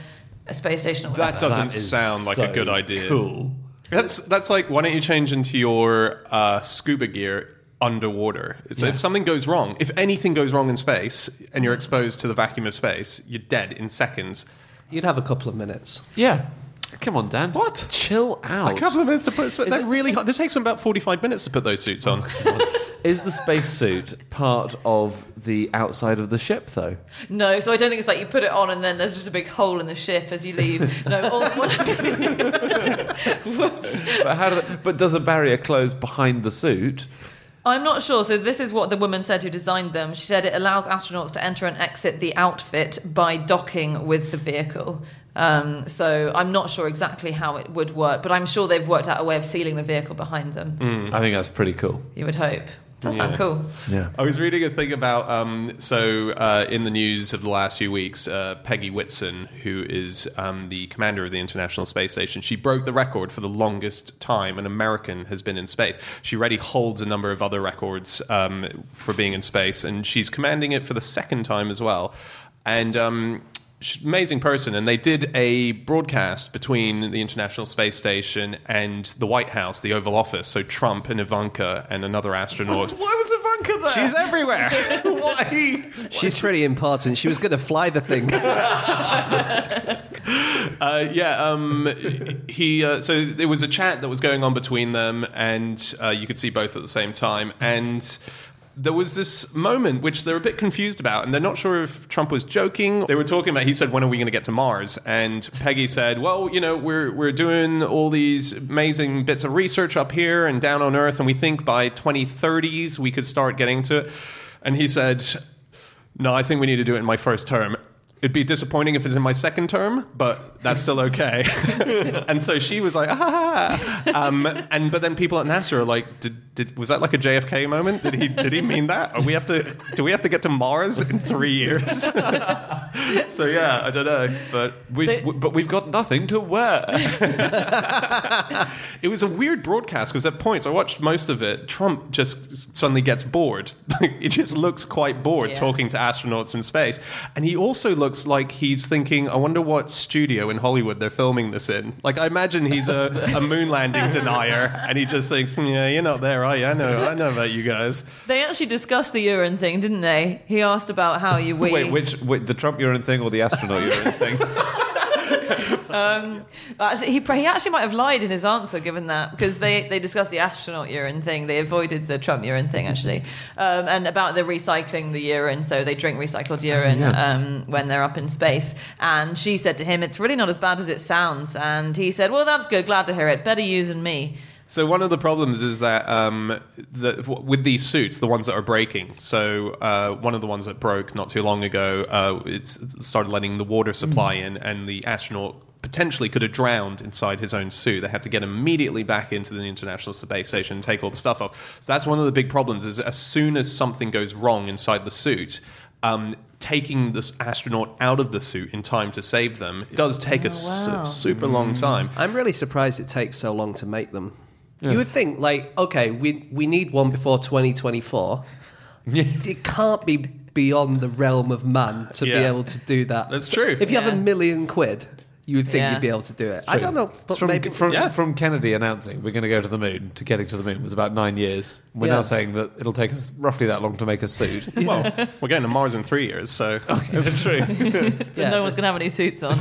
Speaker 3: a space station or whatever.
Speaker 1: That doesn't
Speaker 2: That is
Speaker 1: sound like a good idea.
Speaker 2: Cool.
Speaker 1: That's that's like why don't you change into your uh, scuba gear underwater? It's if something goes wrong, if anything goes wrong in space and you're exposed to the vacuum of space, you're dead in seconds.
Speaker 4: You'd have a couple of minutes.
Speaker 2: Yeah. Come on, Dan.
Speaker 1: What?
Speaker 2: Chill out.
Speaker 1: A couple of minutes to put. They're really hard. It takes them about forty-five minutes to put those suits oh, on.
Speaker 2: Is the spacesuit part of the outside of the ship, though?
Speaker 3: No, so I don't think it's like you put it on and then there's just a big hole in the ship as you leave. No, all, what, whoops.
Speaker 2: But how? Do they, but does a barrier close behind the suit?
Speaker 3: I'm not sure. So this is what the woman said who designed them. She said it allows astronauts to enter and exit the outfit by docking with the vehicle. Um, so I'm not sure exactly how it would work, but I'm sure they've worked out a way of sealing the vehicle behind them.
Speaker 2: I think that's pretty cool.
Speaker 3: You would hope. Does sound cool.
Speaker 2: Yeah.
Speaker 1: I was reading a thing about um, so uh, in the news of the last few weeks, uh, Peggy Whitson, who is um, the commander of the International Space Station, she broke the record for the longest time an American has been in space. She already holds a number of other records um, for being in space, and she's commanding it for the second time as well. And um, she's an amazing person, and they did a broadcast between the International Space Station and the White House, the Oval Office. So Trump and Ivanka and another astronaut.
Speaker 2: Why was Ivanka there?
Speaker 1: She's everywhere. Why?
Speaker 4: She's pretty important. She was going to fly the thing.
Speaker 1: Uh, yeah. Um, he. Uh, so there was a chat that was going on between them, and uh, you could see both at the same time. And there was this moment which they're a bit confused about, and they're not sure if Trump was joking. They were talking about. He said, "When are we going to get to Mars?" And Peggy said, "Well, you know, we're we're doing all these amazing bits of research up here and down on Earth, and we think by 2030s we could start getting to it." And he said. No, I think we need to do it in my first term. It'd be disappointing if it's in my second term, but that's still okay. and so she was like, ah. Um, and but then people at NASA are like, did, did was that like a JFK moment? Did he did he mean that? Or we have to do we have to get to Mars in three years? so yeah, I don't know, but
Speaker 2: We've,
Speaker 3: They-
Speaker 2: w- but we've got nothing to wear.
Speaker 1: It was a weird broadcast because at points I watched most of it. Trump just suddenly gets bored. he just looks quite bored
Speaker 3: Yeah.
Speaker 1: talking to astronauts in space, and he also looks like he's thinking, "I wonder what studio in Hollywood they're filming this in." Like I imagine he's a, a moon landing denier, and he just thinks, "Hmm, "Yeah, you're not there, you? I know, I know about you guys."
Speaker 3: They actually discussed the urine thing, didn't they? He asked about how you wee.
Speaker 2: Wait, which wait, the Trump urine thing or the astronaut urine thing?
Speaker 3: Actually, he, he actually might have lied in his answer, given that because they, they discussed the astronaut urine thing. They avoided the Trump urine thing actually, um, and about the recycling the urine. So they drink recycled urine
Speaker 2: yeah.
Speaker 3: um, when they're up in space. And she said to him, "It's really not as bad as it sounds." And he said, "Well, that's good. Glad to hear it. Better you than me."
Speaker 1: So one of the problems is that um, the, with these suits, the ones that are breaking. So uh, one of the ones that broke not too long ago, uh, it's, it started letting the water supply in, and the astronaut potentially could have drowned inside his own suit. They had to get him immediately back into the International Space Station and take all the stuff off. So that's one of the big problems. Is as soon as something goes wrong inside the suit. Um, taking this astronaut out of the suit in time to save them it does take a su-
Speaker 3: wow.
Speaker 1: super long time.
Speaker 4: I'm really surprised it takes so long to make them. You would think, like, okay, we we need one before 2024. it can't be beyond the realm of man to be
Speaker 1: Yeah.
Speaker 4: you to do that.
Speaker 1: That's true.
Speaker 4: If you have
Speaker 3: Yeah.
Speaker 4: a million quid, you would think
Speaker 3: Yeah.
Speaker 4: you'd be able to do it. I don't know, but
Speaker 2: from,
Speaker 4: maybe
Speaker 2: from,
Speaker 1: Yeah.
Speaker 2: from Kennedy announcing we're going to go to the moon to getting to the moon was about nine years. We're
Speaker 4: Yeah.
Speaker 2: now saying that it'll take us roughly that long to make a suit.
Speaker 1: Well, we're going to Mars in three years, so
Speaker 2: Is it true?
Speaker 3: So
Speaker 4: Yeah.
Speaker 3: no one's gonna have any suits on.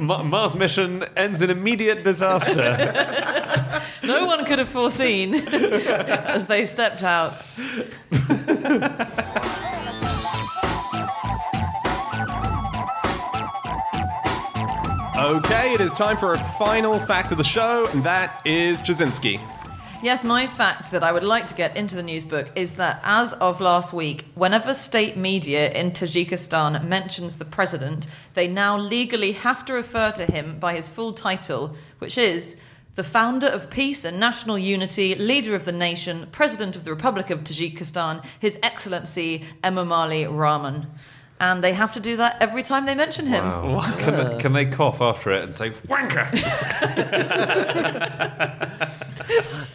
Speaker 2: Ma- Mars mission ends in immediate disaster.
Speaker 3: no one could have foreseen as they stepped out.
Speaker 1: Okay, it is time for a final fact of the show, and that is Ptaszynski.
Speaker 3: Yes, my fact that I would like to get into the news book is that as of last week, whenever state media in Tajikistan mentions the president, they now legally have to refer to him by his full title, which is the founder of peace and national unity, leader of the nation, president of the Republic of Tajikistan, His Excellency Emomali Rahman. And they have to do that every time they mention him.
Speaker 2: Wow. Can, they, can they cough after it and say wanker?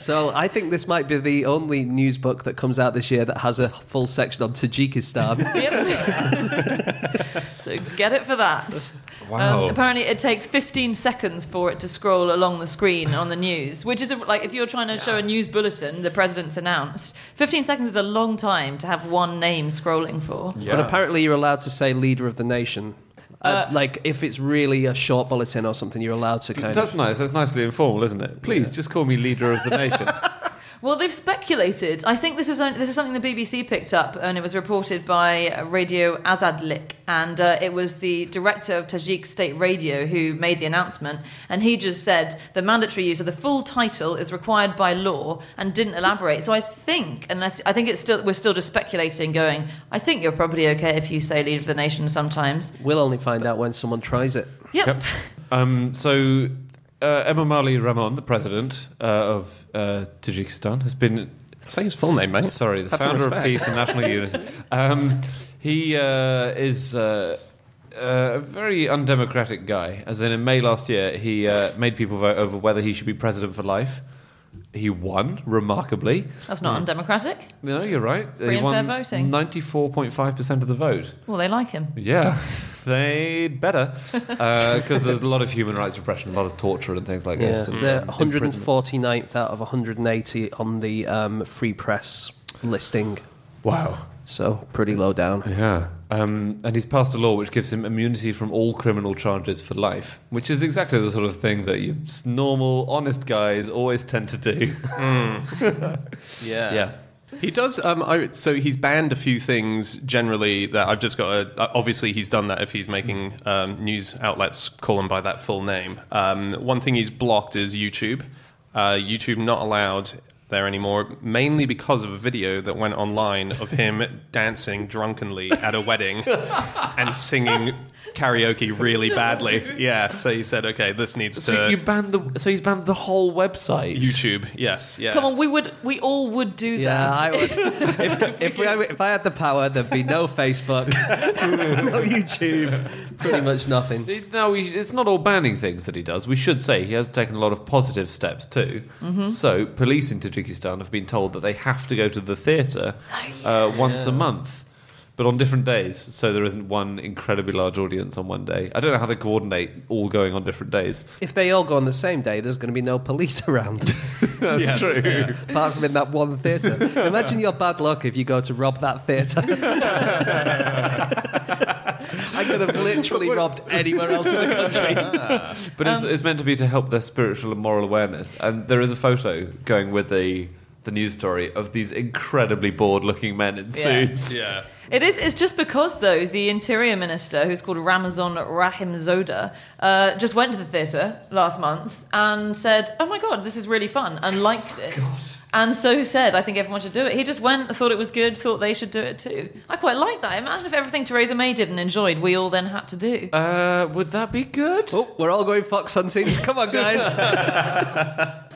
Speaker 4: So I think this might be the only news book that comes out this year that has a full section on Tajikistan.
Speaker 3: Yep. so get it for that.
Speaker 2: Wow.
Speaker 3: Um, apparently, it takes 15 seconds for it to scroll along the screen on the news, which is a, like if you're trying to show a news bulletin, the president's announced. 15 seconds is a long time to have one name scrolling for.
Speaker 2: Yeah.
Speaker 4: But apparently, you're allowed to say leader of the nation. Uh, like if it's really a short bulletin or something, you're allowed to kind
Speaker 2: That's
Speaker 4: of.
Speaker 2: nice. That's nicely informal, isn't it? Please just call me leader of the nation.
Speaker 3: Well, they've speculated. I think this was only, this is something the BBC picked up, and it was reported by uh, Radio Azadlik, and uh, it was the director of Tajik State Radio who made the announcement, and he just said the mandatory use of the full title is required by law, and didn't elaborate. So I think, unless I think it's still we're still just speculating, going. I think you're probably okay if you say leader of the nation sometimes.
Speaker 4: We'll only find out when someone tries it.
Speaker 3: Yep.
Speaker 2: Yep. Um, so, uh, Emomali Rahman, the president uh, of uh, Tajikistan, has been.
Speaker 1: Say his full name, mate.
Speaker 2: Sorry, the
Speaker 1: Have
Speaker 2: founder of peace and national unity. Um, he uh, is uh, a very undemocratic guy. As in, in May last year, he uh, made people vote over whether he should be president for life. He won remarkably.
Speaker 3: That's not undemocratic.
Speaker 2: No, you're right.
Speaker 3: Free
Speaker 2: he
Speaker 3: and
Speaker 2: won
Speaker 3: fair voting.
Speaker 2: Ninety-four point five percent of the vote.
Speaker 3: Well, they like him.
Speaker 2: Yeah, they'd better because there's a lot of human rights repression, a lot of torture and things like
Speaker 4: Yeah,
Speaker 2: this. and,
Speaker 4: they're
Speaker 2: um,
Speaker 4: 149th out of 180 on the um, free press listing,
Speaker 2: Wow.
Speaker 4: so pretty low down.
Speaker 2: Yeah. Um, and he's passed a law which gives him immunity from all criminal charges for life, which is exactly the sort of thing that you s- normal, honest guys always tend to do.
Speaker 4: Yeah.
Speaker 2: yeah.
Speaker 1: He does. Um, I, so he's banned a few things generally that I've just got. to... Uh, obviously, he's done that if he's making um, news outlets call him by that full name. Um, one thing he's blocked is YouTube. Uh, YouTube not allowed there anymore, mainly because of a video that went online of him dancing drunkenly at a wedding and singing karaoke really badly. Yeah, so he said, "Okay, this needs
Speaker 2: So
Speaker 1: to
Speaker 2: you banned the. So he's banned the whole website.
Speaker 1: YouTube." Yes, yeah.
Speaker 3: Come on, we would, we all would do
Speaker 4: Yeah,
Speaker 3: that.
Speaker 4: I would. if, if, we, if I had the power, there'd be no Facebook, no YouTube, pretty much nothing.
Speaker 2: No, we, it's not all banning things that he does. We should say he has taken a lot of positive steps too. Mm-hmm. So, police in Tajikistan have been told that they have to go to the theatre uh, once a month, but on different days. So there isn't one incredibly large audience on one day. I don't know how they coordinate all going on different days.
Speaker 4: If they all go on the same day, there's going to be no police around,
Speaker 2: That's
Speaker 1: Yes,
Speaker 2: true.
Speaker 1: yeah.
Speaker 4: apart from in that one theatre. Imagine your bad luck if you go to rob that theatre. I could have literally robbed anywhere else in the country.
Speaker 2: But it's, it's meant to be to help their spiritual and moral awareness. And there is a photo going with the the news story of these incredibly bored looking men in
Speaker 3: Yeah.
Speaker 2: suits.
Speaker 1: yeah.
Speaker 3: It is. It's just because though the interior minister, who's called Ramazan Rahimzoda, uh, just went to the theatre last month and said, "Oh my god, this is really fun," and liked it. And so said, "I think everyone should do it." He just went, thought it was good, thought they should do it too. I quite like that. Imagine if everything Theresa May did and enjoyed, we all then had to do.
Speaker 2: Uh, would that be good?
Speaker 4: Oh, we're all going fox hunting. Come on, guys.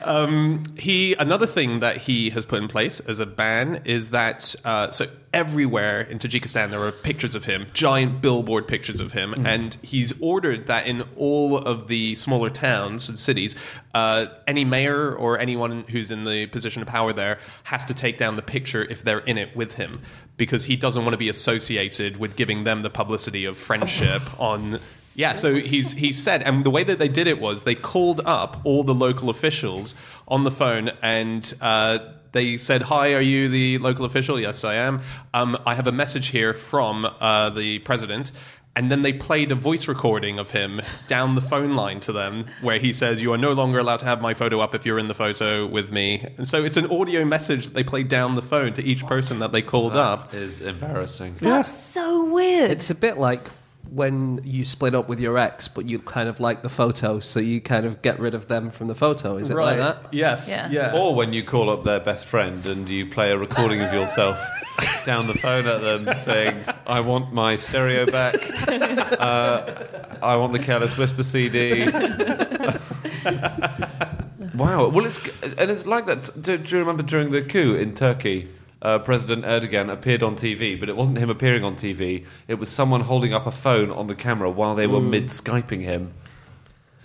Speaker 1: He another thing that he has put in place as a ban is that uh, so everywhere in Tajikistan there are pictures of him, giant billboard pictures of him, and he's ordered that in all of the smaller towns and cities, uh, any mayor or anyone who's in the position of power there has to take down the picture if they're in it with him because he doesn't want to be associated with giving them the publicity of friendship on yeah, so he's he said, and the way that they did it was they called up all the local officials on the phone, and uh, they said, "Hi, are you the local official? Yes, I am. Um, I have a message here from uh, the president." And then they played a voice recording of him down the phone line to them, where he says, "You are no longer allowed to have my photo up if you're in the photo with me." And so it's an audio message that they played down the phone to each person that they called up.
Speaker 2: Is embarrassing.
Speaker 3: That's so weird.
Speaker 4: It's a bit like when you split up with your ex, but you kind of like the photos, so you kind of get rid of them from the photo. Is it like that?
Speaker 1: Yes.
Speaker 3: Yeah.
Speaker 1: Yeah.
Speaker 2: Or when you call up their best friend and you play a recording of yourself down the phone at them saying, I want my stereo back, uh, I want the Careless Whisper CD. wow. Well, it's and it's like that. Do, do you remember during the coup in Turkey? Uh, President Erdogan appeared on TV, but it wasn't him appearing on TV. It was someone holding up a phone on the camera while they were mid Skyping him.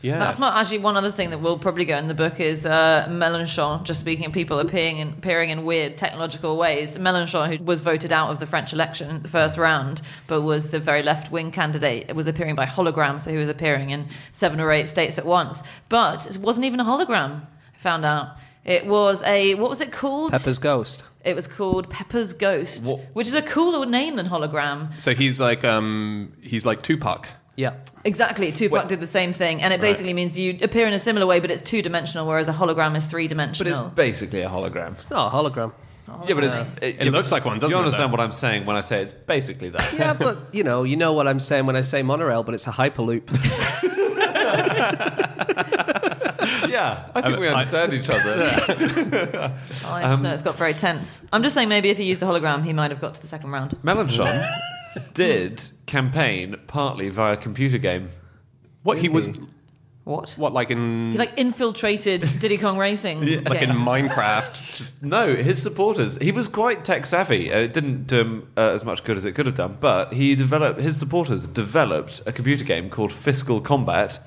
Speaker 1: yeah.
Speaker 3: That's not actually one other thing that will probably go in the book is uh, Mélenchon. Just speaking of people appearing in, appearing in weird technological ways, Mélenchon, who was voted out of the French election, in the first round, but was the very left wing candidate, was appearing by hologram, so he was appearing in seven or eight states at once. But it wasn't even a hologram. I found out it was a what was it called?
Speaker 4: Pepper's Ghost.
Speaker 3: It was called Pepper's Ghost,
Speaker 2: What-
Speaker 3: which is a cooler name than hologram.
Speaker 1: so he's like um he's like Tupac.
Speaker 4: Yeah.
Speaker 3: Exactly. Tupac did the same thing, and it basically means you appear in a similar way, but it's two dimensional, whereas a hologram is three dimensional.
Speaker 2: But
Speaker 3: dimensional.
Speaker 2: it's basically a hologram.
Speaker 4: It's not a hologram.
Speaker 2: Yeah, but it's, it,
Speaker 1: It looks like one, doesn't
Speaker 2: You understand
Speaker 1: though?
Speaker 2: what I'm saying when I say it's basically that.
Speaker 4: Yeah, but you know, you know what I'm saying when I say monorail, but it's a hyperloop.
Speaker 2: yeah, I think we
Speaker 1: I-
Speaker 2: understand each other.
Speaker 3: Oh, I just know it's got very tense. I'm just saying maybe if he used a hologram, he might have got to the second round.
Speaker 2: Mélenchon did campaign partly via computer game.
Speaker 1: What he was
Speaker 3: What?
Speaker 1: what like in
Speaker 3: He like infiltrated Diddy Kong Racing.
Speaker 1: like in
Speaker 3: games.
Speaker 1: Minecraft. Just
Speaker 2: No, his supporters. He was quite tech savvy. and It didn't do him uh, as much good as it could have done, but he developed. His supporters developed a computer game called Fiscal Kombat,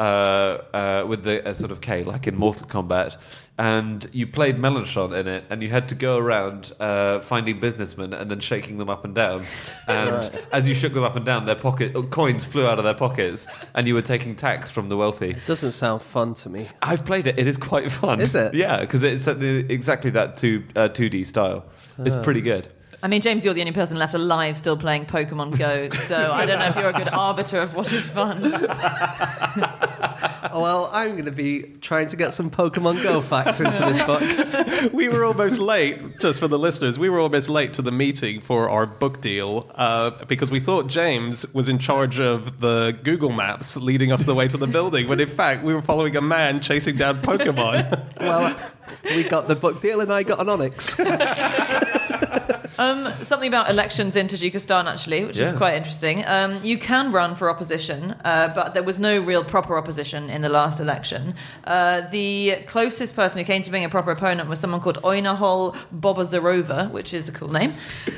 Speaker 2: uh, uh, with the a sort of K, like in Mortal Kombat. And you played Mélenchon in it, and you had to go around uh, finding businessmen and then shaking them up and down. And as you shook them up and down, their pocket uh, coins flew out of their pockets, and you were taking tax from the wealthy.
Speaker 4: Doesn't sound fun to me.
Speaker 2: I've played it. It is quite fun.
Speaker 4: Is it?
Speaker 2: Yeah, because it's exactly that two uh, 2D style. It's pretty good.
Speaker 3: I mean, James, you're the only person left alive still playing Pokemon Go, so I don't know if you're a good arbiter of what is fun.
Speaker 4: Well, I'm going to be trying to get some Pokemon Go facts into this book.
Speaker 1: we were almost late, just for the listeners, we were almost late to the meeting for our book deal uh, because we thought James was in charge of the Google Maps leading us the way to the building, when in fact we were following a man chasing down Pokemon.
Speaker 4: Well, we got the book deal and I got an Onix.
Speaker 3: Um, something about elections in Tajikistan, actually, which is quite interesting. Um, you can run for opposition, uh, but there was no real proper opposition in the last election. Uh, the closest person who came to being a proper opponent was someone called Oynahol Bobazarova, which is a cool name.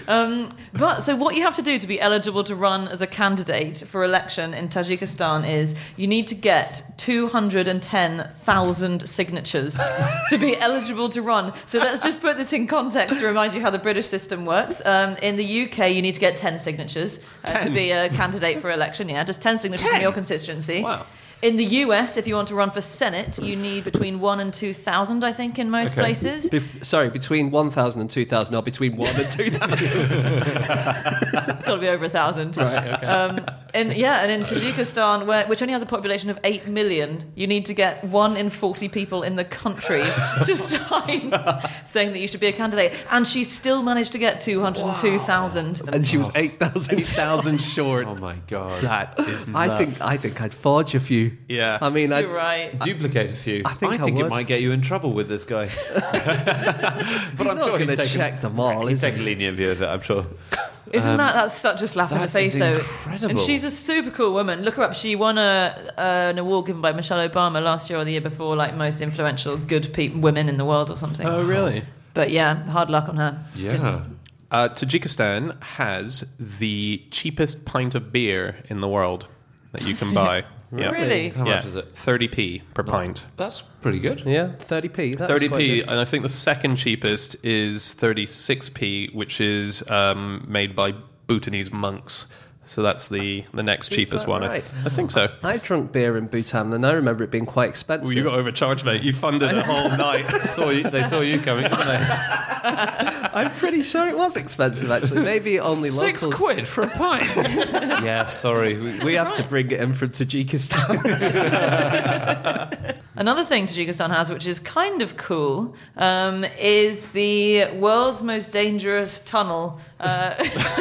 Speaker 3: Um, but so, what you have to do to be eligible to run as a candidate for election in Tajikistan is you need to get 210,000 signatures to be eligible to run. So let's just put this in context to remind you how the British system works. Um, in the UK, you need to get 10 signatures uh, to be a candidate for election. Yeah, just 10 signatures from your constituency.
Speaker 1: Wow.
Speaker 3: In the US, if you want to run for Senate, you need between 1 and 2,000, I think, in most
Speaker 2: Okay.
Speaker 3: places.
Speaker 4: Be- sorry, between 1,000 and 2,000, or between 1 and 2,000.
Speaker 3: It's got to be over a thousand. Right. Okay. Um, and yeah, and in Tajikistan, where, which only has a population of eight million, you need to get one in forty people in the country to sign saying that you should be a candidate. And she still managed to get two hundred and two thousand.
Speaker 4: and she was 8,000.
Speaker 1: 8,000 short.
Speaker 2: Oh my god.
Speaker 1: That is nuts.
Speaker 4: I think I think I'd forge a few.
Speaker 1: Yeah.
Speaker 4: I mean, I,
Speaker 3: You're right.
Speaker 2: Duplicate a few.
Speaker 4: I think I
Speaker 2: it
Speaker 4: would.
Speaker 2: might get you in trouble with this guy. but
Speaker 4: he's I'm not going to
Speaker 2: he'd take a-
Speaker 4: check them all,
Speaker 2: He'd
Speaker 4: is
Speaker 2: take a lenient view of it, I'm sure.
Speaker 3: Isn't that that's such a slap in the
Speaker 2: that
Speaker 3: face
Speaker 2: is
Speaker 3: though?
Speaker 2: incredible.
Speaker 3: And she's a super cool woman. Look her up. She won a, uh, an award given by Michelle Obama last year or the year before, like most influential good pe- women in the world or something.
Speaker 1: Oh, really?
Speaker 3: But yeah, hard luck on her.
Speaker 2: Yeah.
Speaker 1: Uh, Tajikistan has the cheapest pint of beer in the world that you can buy. Yeah.
Speaker 3: Really?
Speaker 2: How
Speaker 1: yeah.
Speaker 2: much is it?
Speaker 1: 30p per pint.
Speaker 2: That's pretty good.
Speaker 4: Yeah, 30p. That's quite
Speaker 1: 30p,
Speaker 4: good.
Speaker 1: and I think the second cheapest is 36p, which is um, made by Bhutanese monks. So that's the, the next
Speaker 4: Is
Speaker 1: cheapest one. I,
Speaker 4: right?
Speaker 1: I think so.
Speaker 4: I drunk beer in Bhutan, and I remember it being quite expensive.
Speaker 1: Well, you got overcharged, mate. You funded the whole night.
Speaker 2: saw you, they saw you coming, didn't they?
Speaker 4: I'm pretty sure it was expensive, actually. Maybe only
Speaker 2: Six
Speaker 4: locals.
Speaker 2: quid for a pint. yeah, sorry. We,
Speaker 4: We have to bring it in from Tajikistan.
Speaker 3: Another thing Tajikistan has, which is kind of cool, um, is the world's most dangerous tunnel. Uh,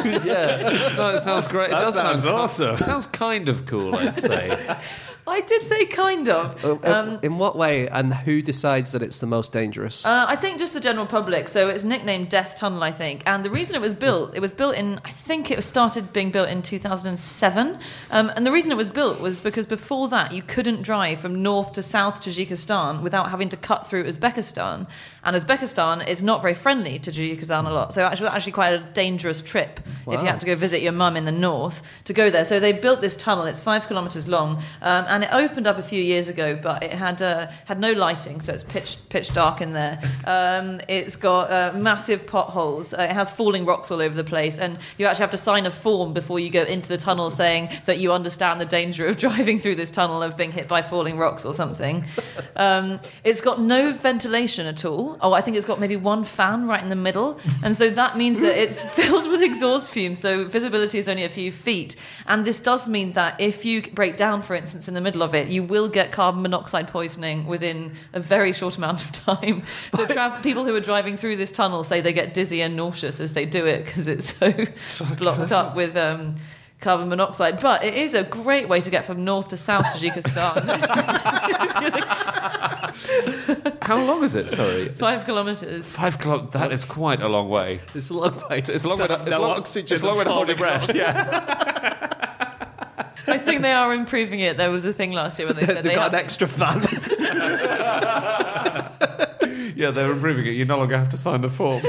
Speaker 2: yeah, no, it sounds great. It
Speaker 1: That
Speaker 2: does
Speaker 1: sounds
Speaker 2: sound
Speaker 1: awesome.
Speaker 2: It sounds kind of cool, I'd say.
Speaker 3: I did say kind of.
Speaker 4: Uh, uh,
Speaker 3: Um,
Speaker 4: in what way, and who decides that it's the most dangerous?
Speaker 3: Uh, I think just the general public. So it's nicknamed Death Tunnel, I think. And the reason it was built, it was built in, I think it was started being built in 2007. Um, and the reason it was built was because before that, you couldn't drive from north to south Tajikistan without having to cut through Uzbekistan. And Uzbekistan is not very friendly to Tajikistan a lot. So actually, actually quite a dangerous trip if you
Speaker 4: Wow.
Speaker 3: had to go visit your mum in the north to go there. So they built this tunnel. It's five kilometres long, um, and it opened up a few years ago, but it had uh, had no lighting, so it's pitch pitch dark in there. Um, it's got uh, massive potholes. Uh, it has falling rocks all over the place, and you actually have to sign a form before you go into the tunnel saying that you understand the danger of driving through this tunnel of being hit by falling rocks or something. Um, it's got no ventilation at all. Oh, I think it's got maybe one fan right in the middle, and so that means that it's filled with exhaust fumes. So visibility is only a few feet, and this does mean that if you break down, for instance, in the middle of it, you will get carbon monoxide poisoning within a very short amount of time. So tra- people who are driving through this tunnel say they get dizzy and nauseous as they do it because it's so blocked up with. Um, Carbon monoxide, but it is a great way to get from north to south Tajikistan.
Speaker 2: How long is it? Sorry.
Speaker 3: Five kilometers.
Speaker 2: Five kilometers. That is quite a long way.
Speaker 4: it's a long way.
Speaker 2: It's a long way. To, it's
Speaker 1: no
Speaker 2: long,
Speaker 1: oxygen
Speaker 2: It's a long way to
Speaker 1: and
Speaker 2: hold your
Speaker 1: falling
Speaker 2: breath.
Speaker 1: Yeah.
Speaker 3: I think they are improving it. There was a thing last year when they said
Speaker 4: They've
Speaker 3: they
Speaker 4: got an extra fan.
Speaker 2: Yeah, they're improving it. You no longer have to sign the form.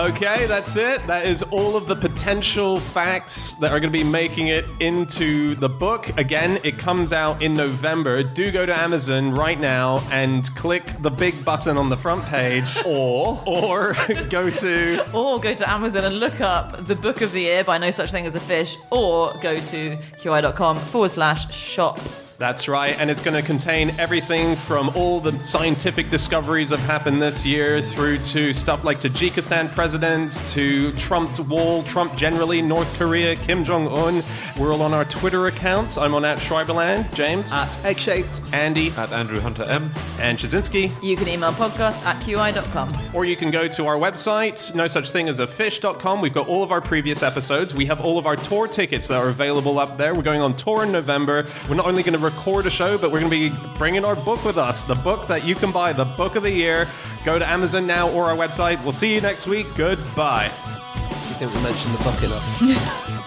Speaker 1: Okay, that's it. That is all of the potential facts that are going to be making it into the book. Again, it comes out in November. Do go to Amazon right now and click the big button on the front page, or or go to
Speaker 3: or go to Amazon and look up the book of the year by No Such Thing as a Fish, or go to qi.com forward slash shop.
Speaker 1: That's right, and it's going to contain everything from all the scientific discoveries that have happened this year through to stuff like Tajikistan presidents, to Trump's wall, Trump generally, North Korea, Kim Jong Un. We're all on our Twitter accounts. I'm on at Schreiberland, James,
Speaker 4: At egg-shaped.
Speaker 1: Andy,
Speaker 2: At Andrew Hunter M.
Speaker 1: and Ptaszynski.
Speaker 3: You can email podcast at qi.com.
Speaker 1: Or you can go to our website, no such thing as a fish.com. We've got all of our previous episodes. We have all of our tour tickets that are available up there. We're going on tour in November. We're not only going to record a show, but we're going to be bringing our book with us the book that you can buy, the book of the year. Go to Amazon now or our website. We'll see you next week. Goodbye.
Speaker 4: You think we mentioned the book enough?